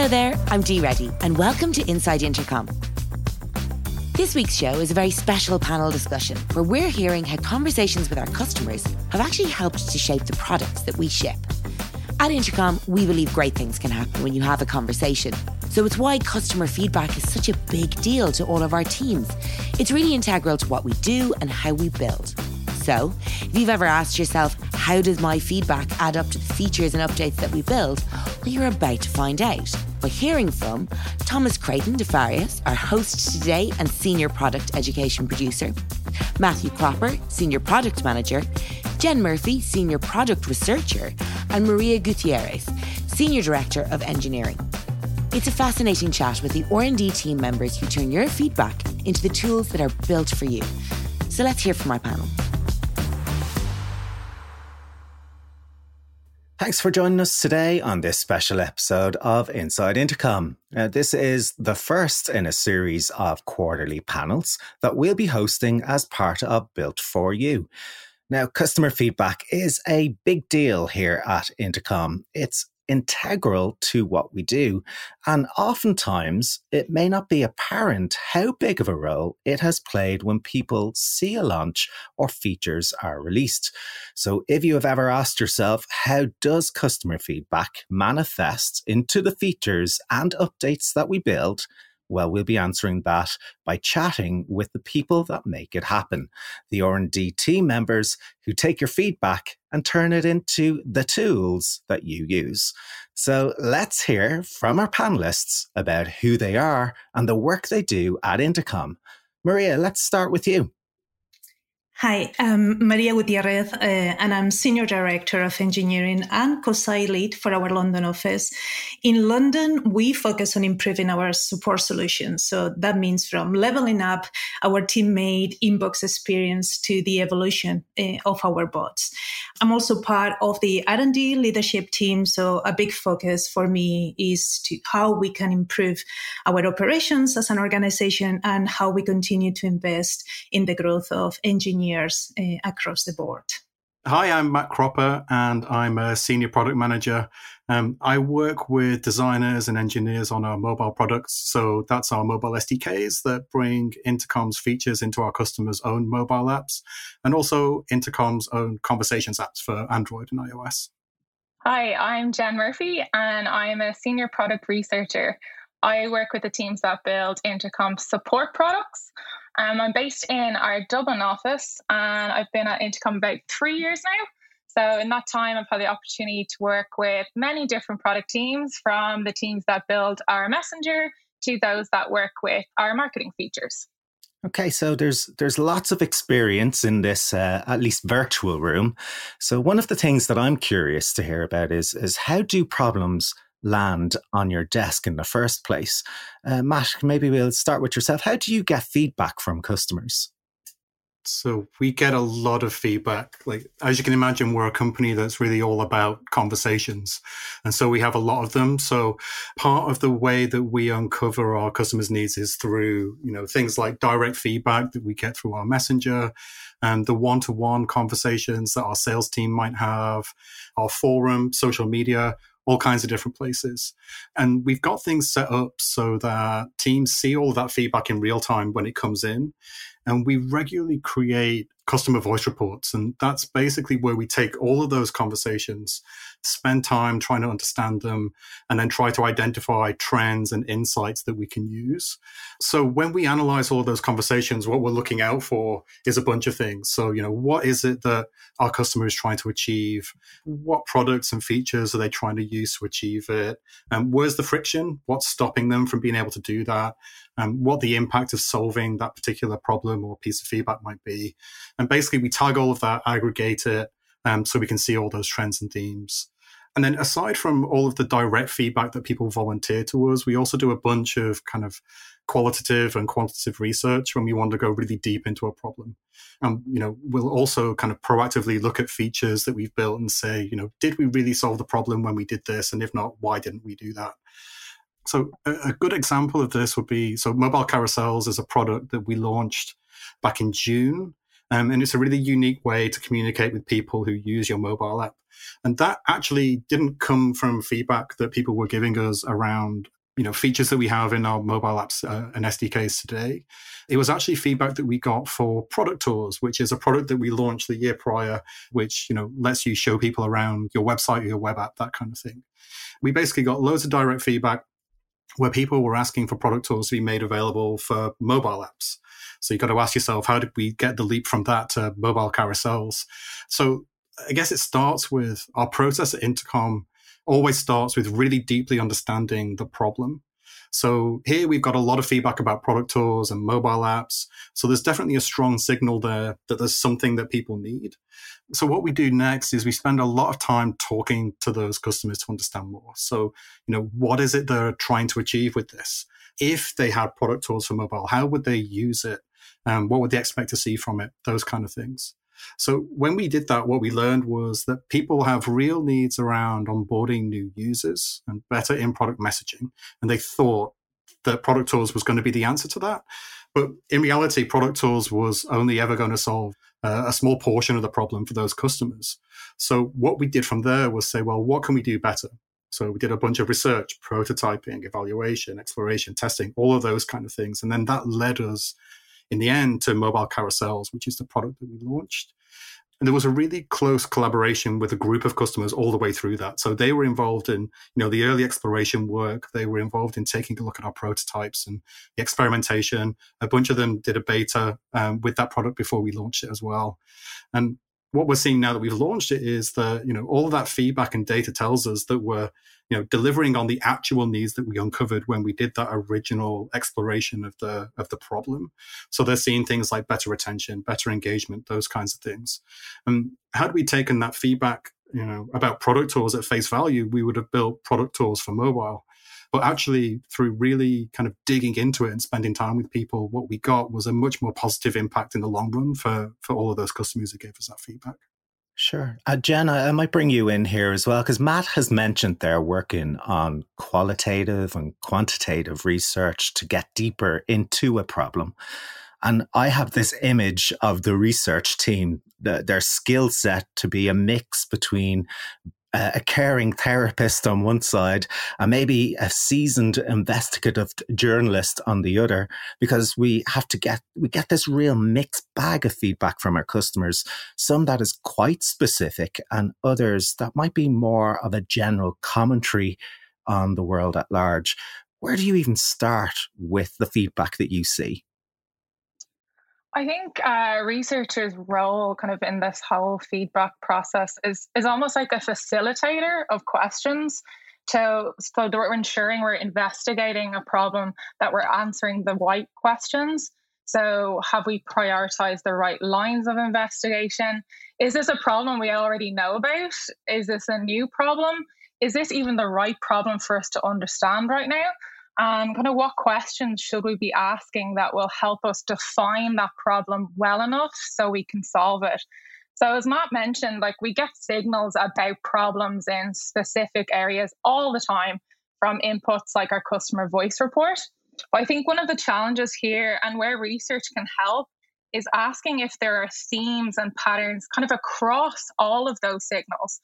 Hello there, I'm Dee Reddy, and welcome to Inside Intercom. This week's show is a very special panel discussion where we're hearing how conversations with our customers have actually helped to shape the products that we ship. At Intercom, we believe great things can happen when you have a conversation. So it's why customer feedback is such a big deal to all of our teams. It's really integral to what we do and how we build. So, if you've ever asked yourself, how does my feedback add up to the features and updates that we build? Well, you're about to find out by hearing from Thomas Creighton de Farias, our host today and Senior Product Education Producer, Matthew Cropper, Senior Product Manager, Jen Murphy, Senior Product Researcher, and Maria Gutierrez, Senior Director of Engineering. It's a fascinating chat with the R&D team members who turn your feedback into the tools that are built for you. So let's hear from our panel. Thanks for joining us today on this special episode of Inside Intercom. Uh, this is the first in a series of quarterly panels that we'll be hosting as part of Built for You. Now, customer feedback is a big deal here at Intercom. It's integral to what we do. And oftentimes, it may not be apparent how big of a role it has played when people see a launch or features are released. So, if you have ever asked yourself, how does customer feedback manifest into the features and updates that we build? Well, we'll be answering that by chatting with the people that make it happen, the R&D team members who take your feedback and turn it into the tools that you use. So let's hear from our panelists about who they are and the work they do at Intercom. Maria, let's start with you. Hi, I'm Maria Gutierrez, uh, and I'm Senior Director of Engineering and Co-Site Lead for our London office. In London, we focus on improving our support solutions. So that means from leveling up our teammate inbox experience to the evolution uh, of our bots. I'm also part of the R&D leadership team, so a big focus for me is to how we can improve our operations as an organization and how we continue to invest in the growth of engineering engineers uh, across the board. Hi, I'm Matt Cropper, and I'm a senior product manager. Um, I work with designers and engineers on our mobile products. So that's our mobile SDKs that bring Intercom's features into our customers' own mobile apps, and also Intercom's own conversations apps for Android and iOS. Hi, I'm Jen Murphy, and I'm a senior product researcher. I work with the teams that build Intercom support products. Um, I'm based in our Dublin office and I've been at Intercom about three years now. So, in that time, I've had the opportunity to work with many different product teams from the teams that build our messenger to those that work with our marketing features. Okay, so there's there's lots of experience in this uh, at least virtual room. So one of the things that I'm curious to hear about is is how do problems land on your desk in the first place. Uh, Matt, maybe we'll start with yourself. How do you get feedback from customers? So we get a lot of feedback. Like as you can imagine, we're a company that's really all about conversations. And so we have a lot of them. So part of the way that we uncover our customers' needs is through, you know, things like direct feedback that we get through our messenger and the one-to-one conversations that our sales team might have, our forum, social media, all kinds of different places. And we've got things set up so that teams see all that feedback in real time when it comes in. And we regularly create customer voice reports. And that's basically where we take all of those conversations, spend time trying to understand them, and then try to identify trends and insights that we can use. So when we analyze all those conversations, what we're looking out for is a bunch of things. So, you know, what is it that our customer is trying to achieve? What products and features are they trying to use to achieve it? And where's the friction? What's stopping them from being able to do that? And what the impact of solving that particular problem or piece of feedback might be. And basically, we tag all of that, aggregate it, um, so we can see all those trends and themes. And then, aside from all of the direct feedback that people volunteer to us, we also do a bunch of kind of qualitative and quantitative research when we want to go really deep into a problem. And you know, we'll also kind of proactively look at features that we've built and say, you know, did we really solve the problem when we did this? And if not, why didn't we do that? So, a, a good example of this would be so mobile carousels is a product that we launched back in June Um, and it's a really unique way to communicate with people who use your mobile app. And that actually didn't come from feedback that people were giving us around you know features that we have in our mobile apps uh, and SDKs today. It was actually feedback that we got for product tours, which is a product that we launched the year prior, which you know lets you show people around your website or your web app, that kind of thing. We basically got loads of direct feedback where people were asking for product tours to be made available for mobile apps. So you've got to ask yourself, how did we get the leap from that to mobile carousels? So I guess it starts with our process at Intercom always starts with really deeply understanding the problem. So here we've got a lot of feedback about product tours and mobile apps. So there's definitely a strong signal there that there's something that people need. So what we do next is we spend a lot of time talking to those customers to understand more. So, you know, what is it they're trying to achieve with this? If they had product tours for mobile, how would they use it? Um, what would they expect to see from it? Those kind of things. So when we did that, what we learned was that people have real needs around onboarding new users and better in product messaging. And they thought that product tours was going to be the answer to that. But in reality, product tours was only ever going to solve uh, a small portion of the problem for those customers. So what we did from there was say, well, what can we do better? So we did a bunch of research, prototyping, evaluation, exploration, testing, all of those kind of things. And then that led us in the end to mobile carousels, which is the product that we launched. And there was a really close collaboration with a group of customers all the way through that. So they were involved in, you know, the early exploration work. They were involved in taking a look at our prototypes and the experimentation. A bunch of them did a beta um, with that product before we launched it as well. And what we're seeing now that we've launched it is that, you know, all of that feedback and data tells us that we're you know delivering on the actual needs that we uncovered when we did that original exploration of the of the problem. So they're seeing things like better retention better engagement those kinds of things. And had we taken that feedback you know about product tours at face value we would have built product tours for mobile. But actually through really kind of digging into it and spending time with people what we got was a much more positive impact in the long run for for all of those customers who gave us that feedback Sure. Uh, Jen, I, I might bring you in here as well, because Matt has mentioned they're working on qualitative and quantitative research to get deeper into a problem. And I have this image of the research team, the, their skill set to be a mix between a caring therapist on one side and maybe a seasoned investigative journalist on the other because we have to get we get this real mixed bag of feedback from our customers some that is quite specific and others that might be more of a general commentary on the world at large. Where do you even start with the feedback that you see I think uh, researchers' role, kind of in this whole feedback process, is is almost like a facilitator of questions. To so we're ensuring we're investigating a problem, that we're answering the right questions. So, have we prioritized the right lines of investigation? Is this a problem we already know about? Is this a new problem? Is this even the right problem for us to understand right now? And kind of what questions should we be asking that will help us define that problem well enough so we can solve it. So, as Matt mentioned, like we get signals about problems in specific areas all the time from inputs like our customer voice report. But I think one of the challenges here and where research can help is asking if there are themes and patterns kind of across all of those signals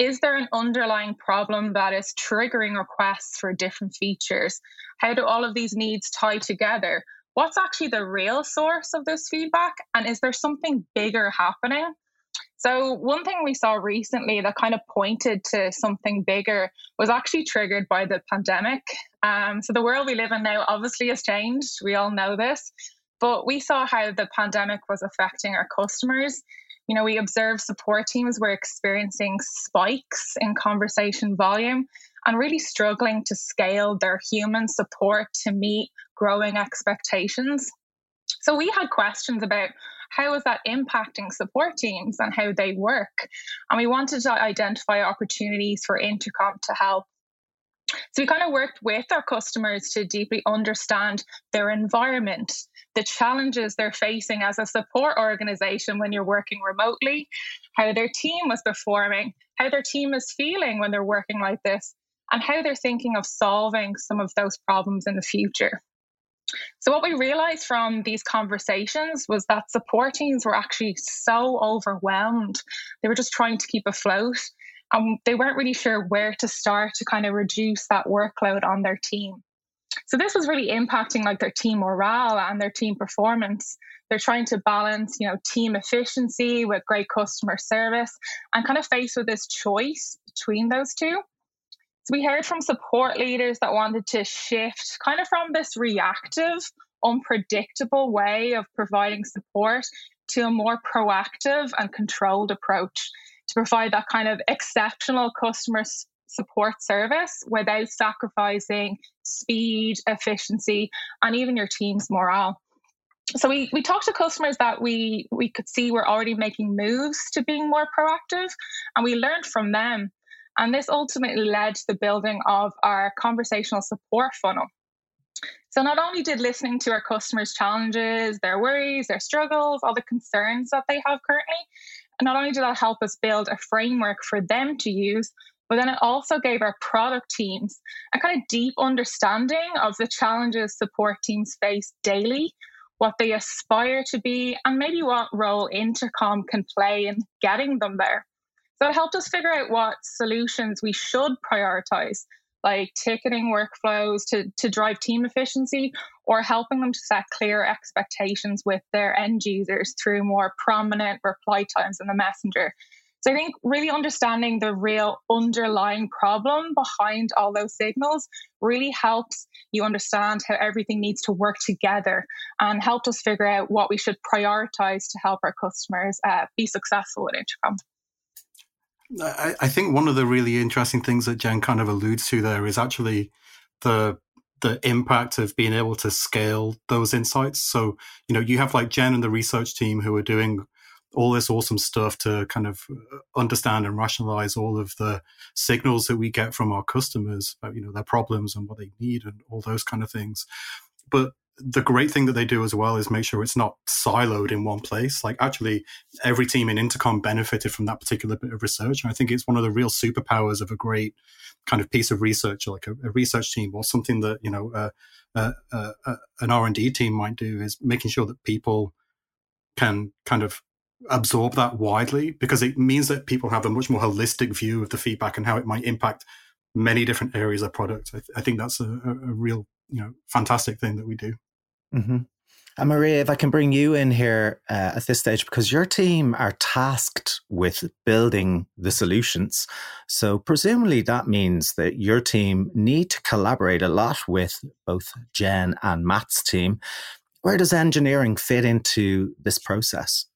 is there an underlying problem that is triggering requests for different features? How do all of these needs tie together? What's actually the real source of this feedback? And is there something bigger happening? So, one thing we saw recently that kind of pointed to something bigger was actually triggered by the pandemic. Um, so, the world we live in now obviously has changed. We all know this. But we saw how the pandemic was affecting our customers you know, we observe support teams were experiencing spikes in conversation volume and really struggling to scale their human support to meet growing expectations. So we had questions about how is that impacting support teams and how they work. And we wanted to identify opportunities for Intercom to help so we kind of worked with our customers to deeply understand their environment, the challenges they're facing as a support organization when you're working remotely, how their team was performing, how their team is feeling when they're working like this, and how they're thinking of solving some of those problems in the future. So, what we realized from these conversations was that support teams were actually so overwhelmed. They were just trying to keep afloat and they weren't really sure where to start to kind of reduce that workload on their team. So, this was really impacting like their team morale and their team performance. They're trying to balance, you know, team efficiency with great customer service and kind of faced with this choice between those two. So we heard from support leaders that wanted to shift kind of from this reactive, unpredictable way of providing support to a more proactive and controlled approach to provide that kind of exceptional customer support service without sacrificing speed, efficiency, and even your team's morale. So we, we talked to customers that we we could see were already making moves to being more proactive, and we learned from them and this ultimately led to the building of our conversational support funnel. So, not only did listening to our customers' challenges, their worries, their struggles, all the concerns that they have currently, not only did that help us build a framework for them to use, but then it also gave our product teams a kind of deep understanding of the challenges support teams face daily, what they aspire to be, and maybe what role Intercom can play in getting them there. So it helped us figure out what solutions we should prioritize, like ticketing workflows to, to drive team efficiency or helping them to set clear expectations with their end users through more prominent reply times in the messenger. So I think really understanding the real underlying problem behind all those signals really helps you understand how everything needs to work together and helped us figure out what we should prioritize to help our customers uh, be successful with Intercom. I, I think one of the really interesting things that Jen kind of alludes to there is actually the the impact of being able to scale those insights. So, you know, you have like Jen and the research team who are doing all this awesome stuff to kind of uh, understand and rationalize all of the signals that we get from our customers about, you know, their problems and what they need and all those kind of things. But the great thing that they do as well is make sure it's not siloed in one place. Like actually, every team in Intercom benefited from that particular bit of research. And I think it's one of the real superpowers of a great kind of piece of research, like a, a research team or something that you know uh, uh, uh, uh an R and D team might do is making sure that people can kind of absorb that widely because it means that people have a much more holistic view of the feedback and how it might impact many different areas of product. I, th- I think that's a, a, real, you know, fantastic thing that we do. Mm-hmm. And Maria, if I can bring you in here uh, at this stage, because your team are tasked with building the solutions. So presumably that means that your team need to collaborate a lot with both Jen and Matt's team. Where does engineering fit into this process?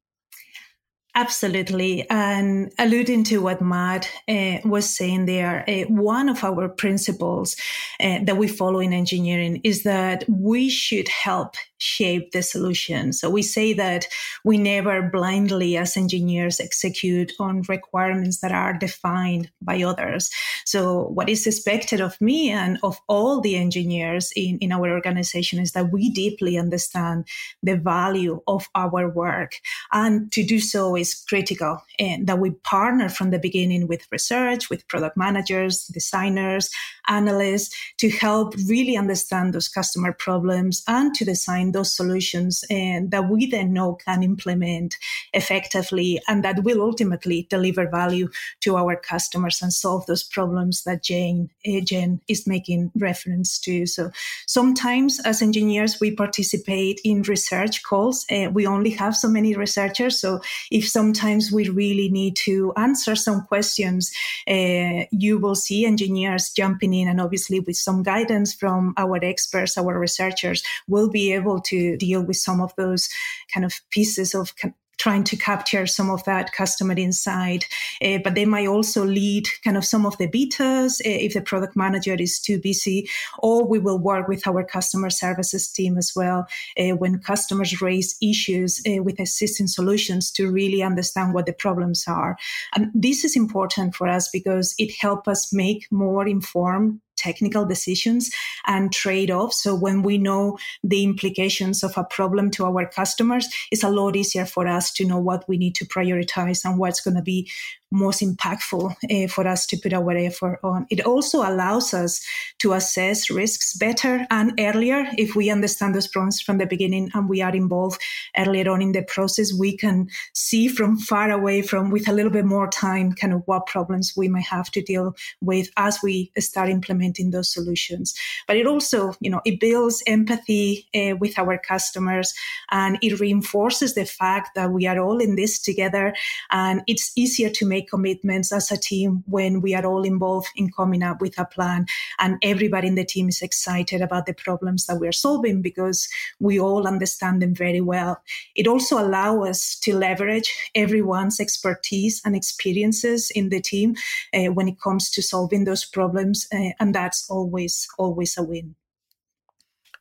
Absolutely. And alluding to what Matt uh, was saying there, uh, one of our principles uh, that we follow in engineering is that we should help shape the solution. So we say that we never blindly, as engineers, execute on requirements that are defined by others. So what is expected of me and of all the engineers in, in our organization is that we deeply understand the value of our work. And to do so is critical and that we partner from the beginning with research, with product managers, designers, analysts to help really understand those customer problems and to design those solutions and that we then know can implement effectively and that will ultimately deliver value to our customers and solve those problems that Jane, uh, Jen is making reference to. So sometimes as engineers, we participate in research calls. Uh, we only have so many researchers. So if sometimes we really need to answer some questions, uh, you will see engineers jumping in and obviously with some guidance from our experts, our researchers, will be able to deal with some of those kind of pieces of trying to capture some of that customer insight. Uh, but they might also lead kind of some of the betas uh, if the product manager is too busy, or we will work with our customer services team as well uh, when customers raise issues uh, with existing solutions to really understand what the problems are. And this is important for us because it helps us make more informed technical decisions and trade offs. So when we know the implications of a problem to our customers, it's a lot easier for us to know what we need to prioritize and what's going to be most impactful uh, for us to put our effort on. It also allows us to assess risks better and earlier. If we understand those problems from the beginning and we are involved earlier on in the process, we can see from far away from with a little bit more time kind of what problems we might have to deal with as we start implementing those solutions. But it also, you know, it builds empathy uh, with our customers and it reinforces the fact that we are all in this together and it's easier to make commitments as a team when we are all involved in coming up with a plan and everybody in the team is excited about the problems that we're solving because we all understand them very well. It also allows us to leverage everyone's expertise and experiences in the team uh, when it comes to solving those problems. Uh, and that's always, always a win.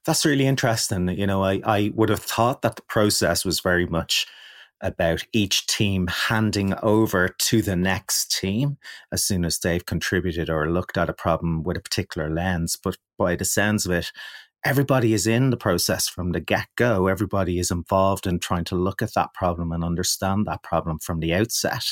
That's really interesting. You know, I, I would have thought that the process was very much about each team handing over to the next team as soon as they've contributed or looked at a problem with a particular lens. But by the sounds of it, everybody is in the process from the get go. Everybody is involved in trying to look at that problem and understand that problem from the outset.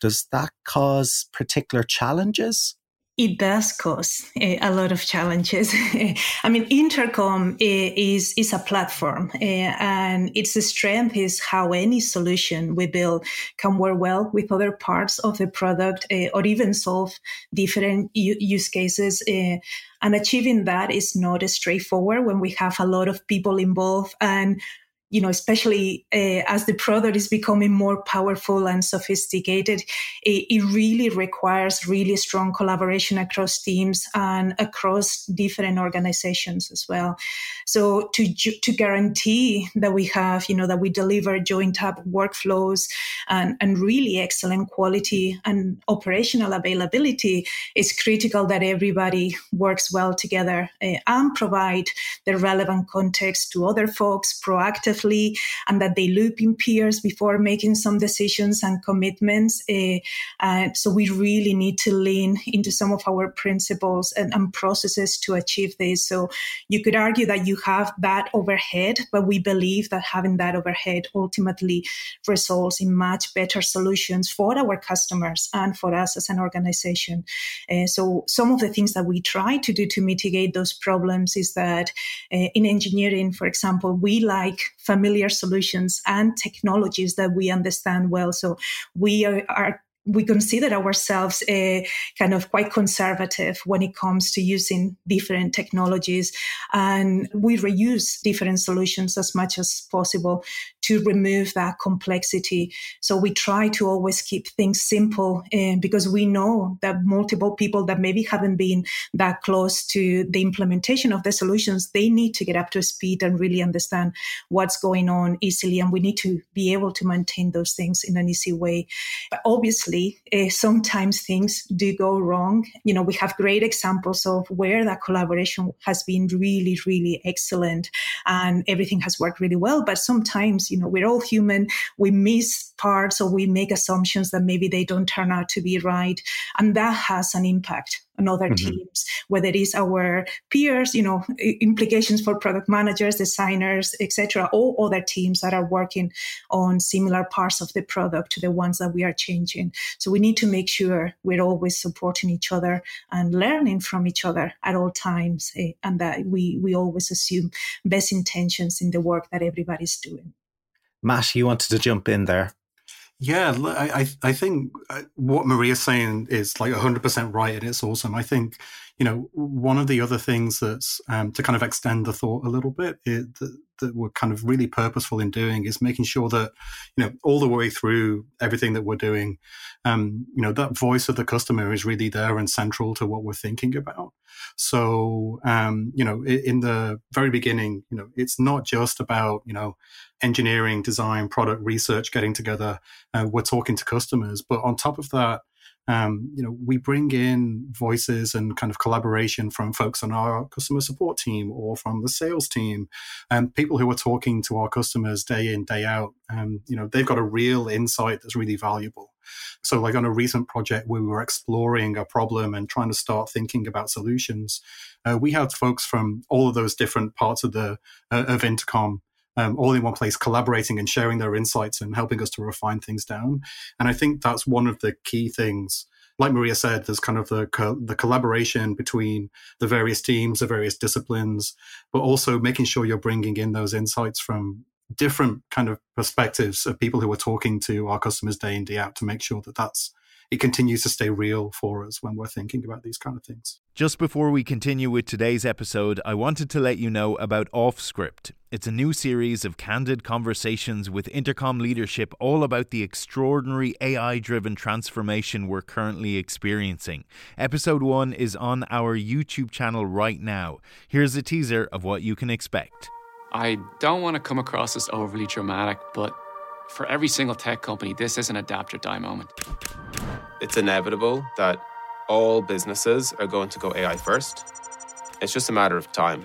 Does that cause particular challenges? It does cause a, a lot of challenges. I mean, Intercom eh, is is a platform, eh, and its strength is how any solution we build can work well with other parts of the product, or even solve different use cases. and achieving that is not straightforward when we have a lot of people involved and you know, especially uh, as the product is becoming more powerful and sophisticated, it, it, really requires really strong collaboration across teams and across different organizations as well. So to to guarantee that we have, you know, that we deliver joint up workflows and, and really excellent quality and operational availability, it's critical that everybody works well together uh, and provide the relevant context to other folks and that they loop in peers before making some decisions and commitments. Uh, uh, so we really need to lean into some of our principles and, and processes to achieve this. So you could argue that you have that overhead, but we believe that having that overhead ultimately results in much better solutions for our customers and for us as an organization. Uh, so some of the things that we try to do to mitigate those problems is that in engineering, for example, we like familiar solutions and technologies that we understand well. So we are, are we consider ourselves a kind of quite conservative when it comes to using different technologies and we reuse different solutions as much as possible to remove that complexity so we try to always keep things simple uh, because we know that multiple people that maybe haven't been that close to the implementation of the solutions they need to get up to speed and really understand what's going on easily and we need to be able to maintain those things in an easy way but obviously uh, sometimes things do go wrong. You know, we have great examples of where that collaboration has been really, really excellent and everything has worked really well. But sometimes, you know, we're all human. We miss parts or we make assumptions that maybe they don't turn out to be right. And that has an impact on other mm-hmm. teams, whether it is our peers, you know, implications for product managers, designers, etc., or other teams that are working on similar parts of the product to the ones that we are changing. So we need to make sure we're always supporting each other and learning from each other at all times, eh, and that we we always assume best intentions in the work that everybody's doing. Matt, you wanted to jump in there. Yeah, I I think uh, what Maria's saying is like 100% right, and it's awesome. I think you know one of the other things that's um, to kind of extend the thought a little bit it, that, that we're kind of really purposeful in doing is making sure that you know all the way through everything that we're doing, um, you know that voice of the customer is really there and central to what we're thinking about. So um, you know in the very beginning, you know it's not just about you know engineering, design, product research getting together. Uh, we're talking to customers, but on top of that, um, you know, we bring in voices and kind of collaboration from folks on our customer support team or from the sales team, and people who are talking to our customers day in day out. Um, you know, they've got a real insight that's really valuable. So, like on a recent project where we were exploring a problem and trying to start thinking about solutions, uh, we had folks from all of those different parts of the uh, of Intercom um, all in one place, collaborating and sharing their insights and helping us to refine things down. And I think that's one of the key things. Like Maria said, there's kind of the co- the collaboration between the various teams, the various disciplines, but also making sure you're bringing in those insights from different kind of perspectives of people who are talking to our customers day in day out to make sure that that's it continues to stay real for us when we're thinking about these kind of things. Just before we continue with today's episode, I wanted to let you know about Offscript. It's a new series of candid conversations with Intercom leadership all about the extraordinary AI driven transformation we're currently experiencing. Episode 1 is on our YouTube channel right now. Here's a teaser of what you can expect. I don't want to come across as overly dramatic, but for every single tech company, this is an adapt or die moment. It's inevitable that all businesses are going to go AI first. It's just a matter of time.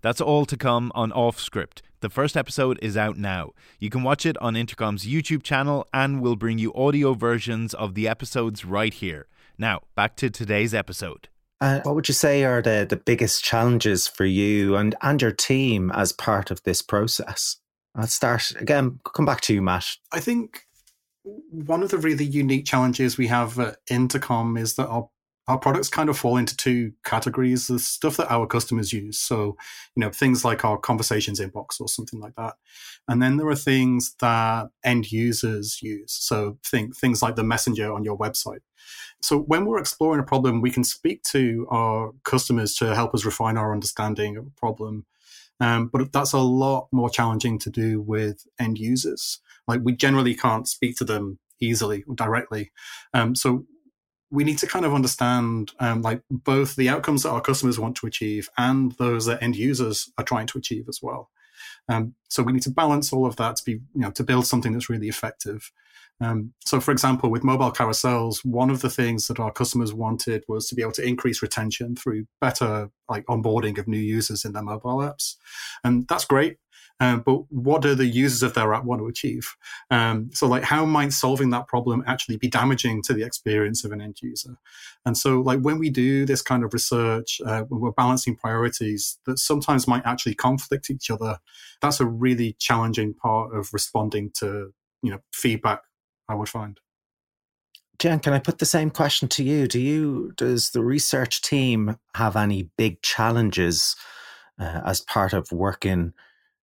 That's all to come on Off Script. The first episode is out now. You can watch it on Intercom's YouTube channel, and we'll bring you audio versions of the episodes right here. Now, back to today's episode. Uh, what would you say are the, the biggest challenges for you and, and your team as part of this process? Let's start again, come back to you, Matt. I think one of the really unique challenges we have at Intercom is that our our products kind of fall into two categories. The stuff that our customers use so you know things like our conversations inbox or something like that. And then there are things that end users use so think things like the messenger on your website. So when we're exploring a problem we can speak to our customers to help us refine our understanding of a problem. Um, but that's a lot more challenging to do with end users. Like we generally can't speak to them easily or directly. Um, so we need to kind of understand um, like both the outcomes that our customers want to achieve and those that end users are trying to achieve as well. Um, so we need to balance all of that to be, you know, to build something that's really effective. Um, so, for example, with mobile carousels, one of the things that our customers wanted was to be able to increase retention through better like onboarding of new users in their mobile apps, and that's great. Um, but what do the users of their app want to achieve? Um, so, like, how might solving that problem actually be damaging to the experience of an end user? And so, like, when we do this kind of research, uh, when we're balancing priorities that sometimes might actually conflict each other, that's a really challenging part of responding to, you know, feedback. I would find. Jen, can I put the same question to you? Do you does the research team have any big challenges uh, as part of working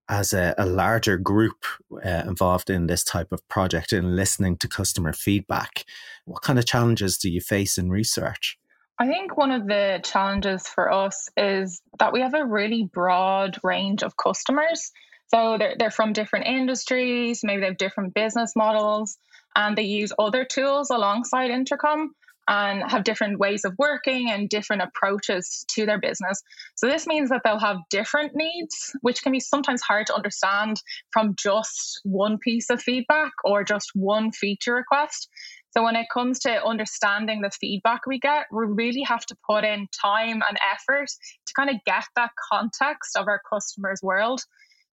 as a, a larger group uh, involved in this type of project and listening to customer feedback, what kind of challenges do you face in research? I think one of the challenges for us is that we have a really broad range of customers. So they're, they're from different industries, maybe they have different business models, and they use other tools alongside Intercom and have different ways of working and different approaches to their business. So this means that they'll have different needs, which can be sometimes hard to understand from just one piece of feedback or just one feature request. So when it comes to understanding the feedback we get, we really have to put in time and effort to kind of get that context of our customers' world.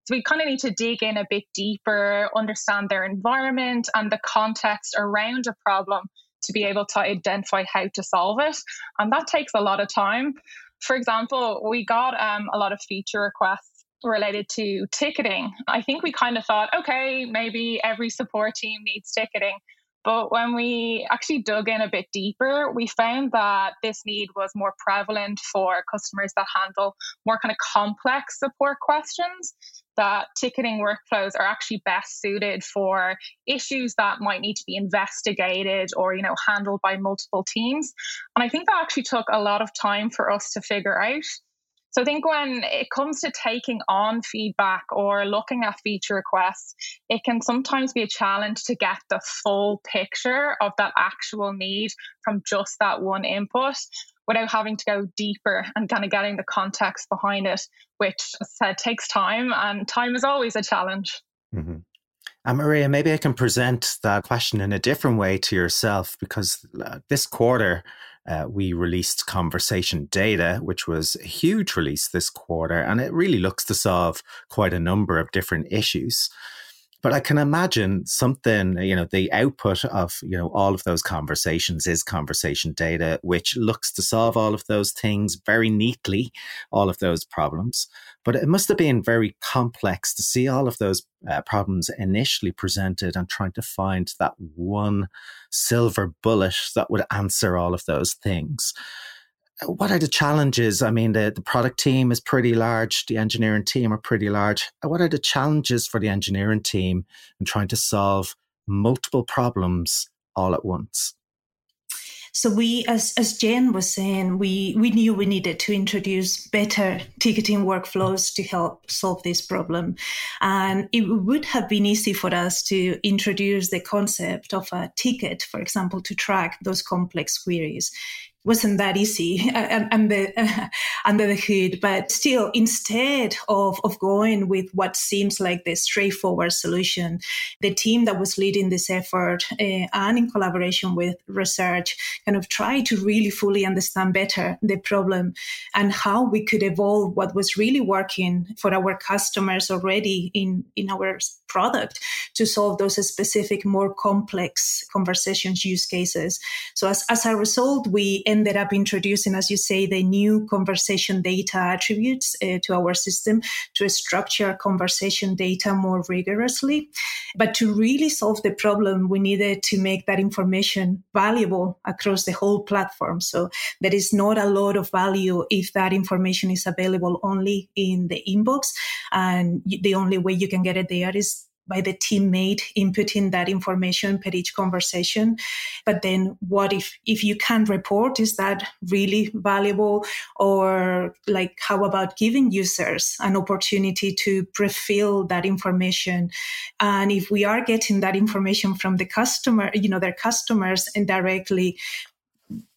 So we kind of need to dig in a bit deeper, understand their environment and the context around a problem to be able to identify how to solve it. And that takes a lot of time. For example, we got um, a lot of feature requests related to ticketing. I think we kind of thought, okay, maybe every support team needs ticketing. But when we actually dug in a bit deeper, we found that this need was more prevalent for customers that handle more kind of complex support questions. That ticketing workflows are actually best suited for issues that might need to be investigated or, you know, handled by multiple teams. And I think that actually took a lot of time for us to figure out. So I think when it comes to taking on feedback or looking at feature requests, it can sometimes be a challenge to get the full picture of that actual need from just that one input without having to go deeper and kind of getting the context behind it, which said takes time and time is always a challenge. Mm-hmm. And Maria, maybe I can present that question in a different way to yourself because uh, this quarter uh, we released conversation data, which was a huge release this quarter, and it really looks to solve quite a number of different issues. But I can imagine something, you know, the output of, you know, all of those conversations is conversation data, which looks to solve all of those things very neatly, all of those problems. But it must have been very complex to see all of those uh, problems initially presented and trying to find that one silver bullet that would answer all of those things what are the challenges? I mean, the, the product team is pretty large, the engineering team are pretty large. What are the challenges for the engineering team in trying to solve multiple problems all at once? So we, as as Jen was saying, we we knew we needed to introduce better ticketing workflows to help solve this problem, and it would have been easy for us to introduce the concept of a ticket, for example, to track those complex queries wasn't that easy under, under the hood. But still, instead of, of going with what seems like the straightforward solution, the team that was leading this effort uh, and in collaboration with research kind of tried to really fully understand better the problem and how we could evolve what was really working for our customers already in, in our product to solve those specific, more complex conversations use cases. So as, as a result, we ended up introducing, as you say, the new conversation data attributes uh, to our system to structure conversation data more rigorously. But to really solve the problem, we needed to make that information valuable across the whole platform. So there is not a lot of value if that information is available only in the inbox. And the only way you can get it there is by the teammate inputting that information per each conversation. But then what if, if you can't report, is that really valuable? Or like, how about giving users an opportunity to pre-fill that information? And if we are getting that information from the customer, you know, their customers indirectly,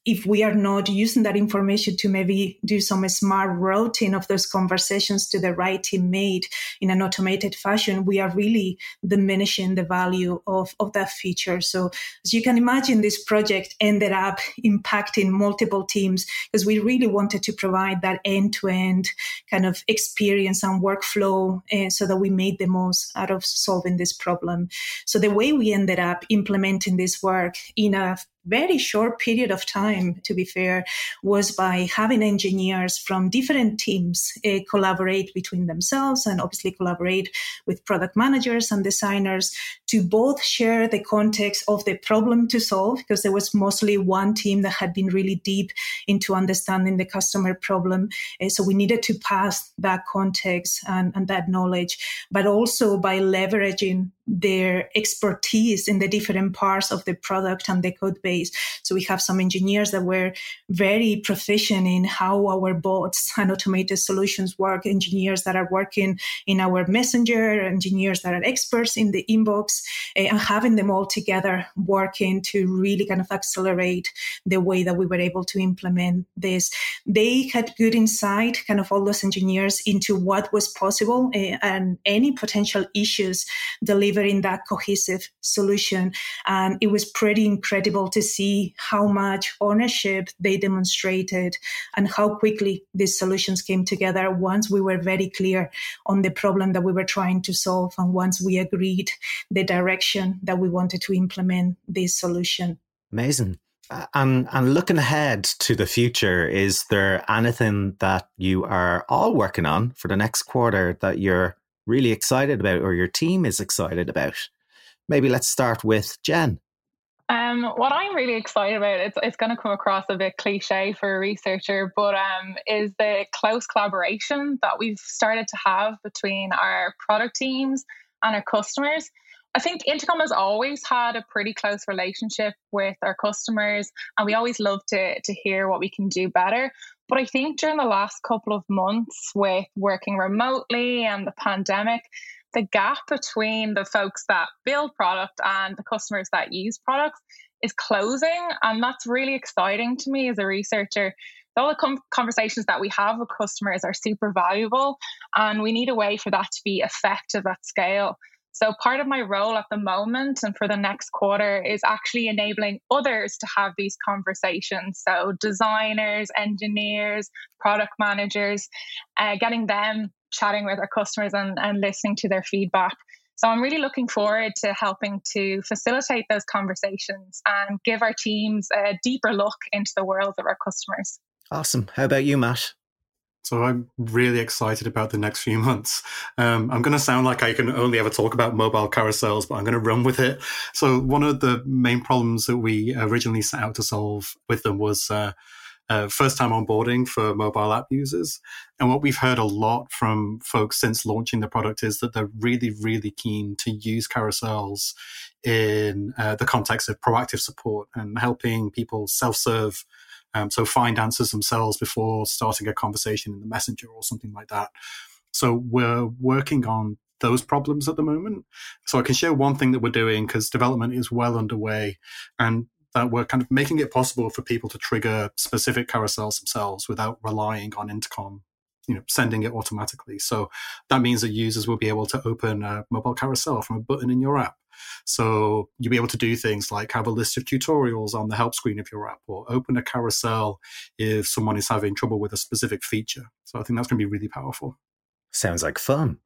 if we are not using that information to maybe do some smart routing of those conversations to the right teammate in an automated fashion, we are really diminishing the value of, of that feature. So as you can imagine, this project ended up impacting multiple teams because we really wanted to provide that end to end kind of experience and workflow uh, so that we made the most out of solving this problem. So the way we ended up implementing this work in a very short period of time, to be fair, was by having engineers from different teams uh, collaborate between themselves and obviously collaborate with product managers and designers to both share the context of the problem to solve, because there was mostly one team that had been really deep into understanding the customer problem. Uh, so we needed to pass that context and, and that knowledge, but also by leveraging their expertise in the different parts of the product and the code base. So we have some engineers that were very proficient in how our bots and automated solutions work, engineers that are working in our messenger, engineers that are experts in the inbox, eh, and having them all together working to really kind of accelerate the way that we were able to implement this. They had good insight, kind of all those engineers into what was possible uh, and any potential issues delivered delivering that cohesive solution. And it was pretty incredible to see how much ownership they demonstrated and how quickly these solutions came together once we were very clear on the problem that we were trying to solve and once we agreed the direction that we wanted to implement this solution. Amazing. And and looking ahead to the future, is there anything that you are all working on for the next quarter that you're really excited about or your team is excited about? Maybe let's start with Jen. Um, what I'm really excited about, it's, it's going to come across a bit cliche for a researcher, but um, is the close collaboration that we've started to have between our product teams and our customers. I think Intercom has always had a pretty close relationship with our customers, and we always love to, to hear what we can do better. But I think during the last couple of months with working remotely and the pandemic, the gap between the folks that build product and the customers that use products is closing. And that's really exciting to me as a researcher. All the com- conversations that we have with customers are super valuable, and we need a way for that to be effective at scale. So, part of my role at the moment and for the next quarter is actually enabling others to have these conversations. So, designers, engineers, product managers, uh, getting them chatting with our customers and, and listening to their feedback. So I'm really looking forward to helping to facilitate those conversations and give our teams a deeper look into the world of our customers. Awesome. How about you, Matt? So I'm really excited about the next few months. Um, I'm going to sound like I can only ever talk about mobile carousels, but I'm going to run with it. So one of the main problems that we originally set out to solve with them was uh, uh, first time onboarding for mobile app users. And what we've heard a lot from folks since launching the product is that they're really, really keen to use carousels in uh, the context of proactive support and helping people self serve. Um, so find answers themselves before starting a conversation in the messenger or something like that. So we're working on those problems at the moment. So I can share one thing that we're doing because development is well underway. And that we're kind of making it possible for people to trigger specific carousels themselves without relying on intercom you know sending it automatically. So that means that users will be able to open a mobile carousel from a button in your app. So you'll be able to do things like have a list of tutorials on the help screen of your app or open a carousel if someone is having trouble with a specific feature. So i think that's going to be really powerful. Sounds like fun.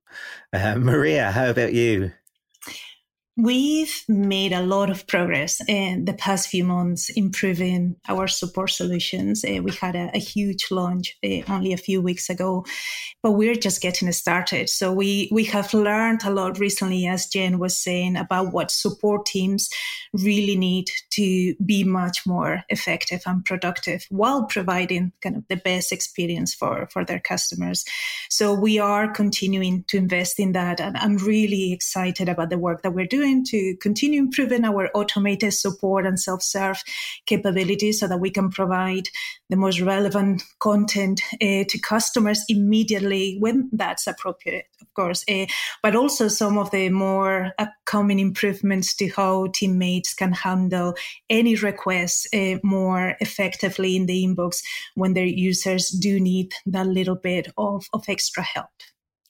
Uh, maria how about you We've made a lot of progress in the past few months improving our support solutions. Uh, we had a, a huge launch uh, only a few weeks ago, but we're just getting started. So we, we have learned a lot recently, as Jen was saying, about what support teams really need to be much more effective and productive while providing kind of the best experience for, for their customers. So we are continuing to invest in that. And I'm really excited about the work that we're doing to continue improving our automated support and self-serve capabilities so that we can provide the most relevant content uh, to customers immediately when that's appropriate, of course. Uh, but also some of the more upcoming improvements to how teammates can handle any requests uh, more effectively in the inbox when their users do need that little bit of, of extra help.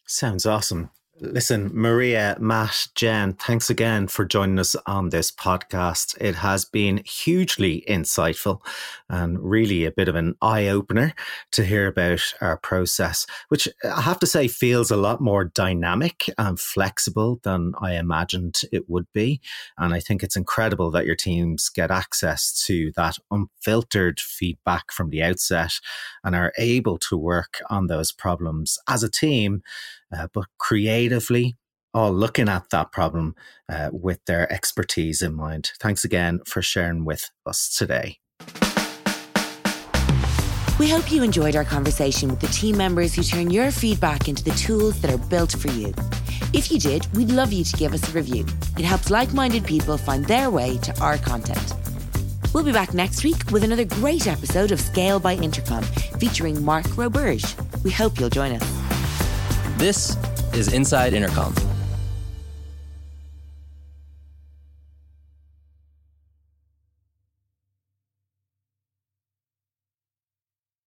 Sounds awesome. Listen, Maria, Matt, Jen, thanks again for joining us on this podcast. It has been hugely insightful and really a bit of an eye opener to hear about our process, which I have to say feels a lot more dynamic and flexible than I imagined it would be. And I think it's incredible that your teams get access to that unfiltered feedback from the outset and are able to work on those problems as a team uh, but creatively all looking at that problem uh, with their expertise in mind. Thanks again for sharing with us today. We hope you enjoyed our conversation with the team members who turn your feedback into the tools that are built for you. If you did, we'd love you to give us a review. It helps like minded people find their way to our content. We'll be back next week with another great episode of Scale by Intercom featuring Mark Roberge. We hope you'll join us. This is Inside Intercom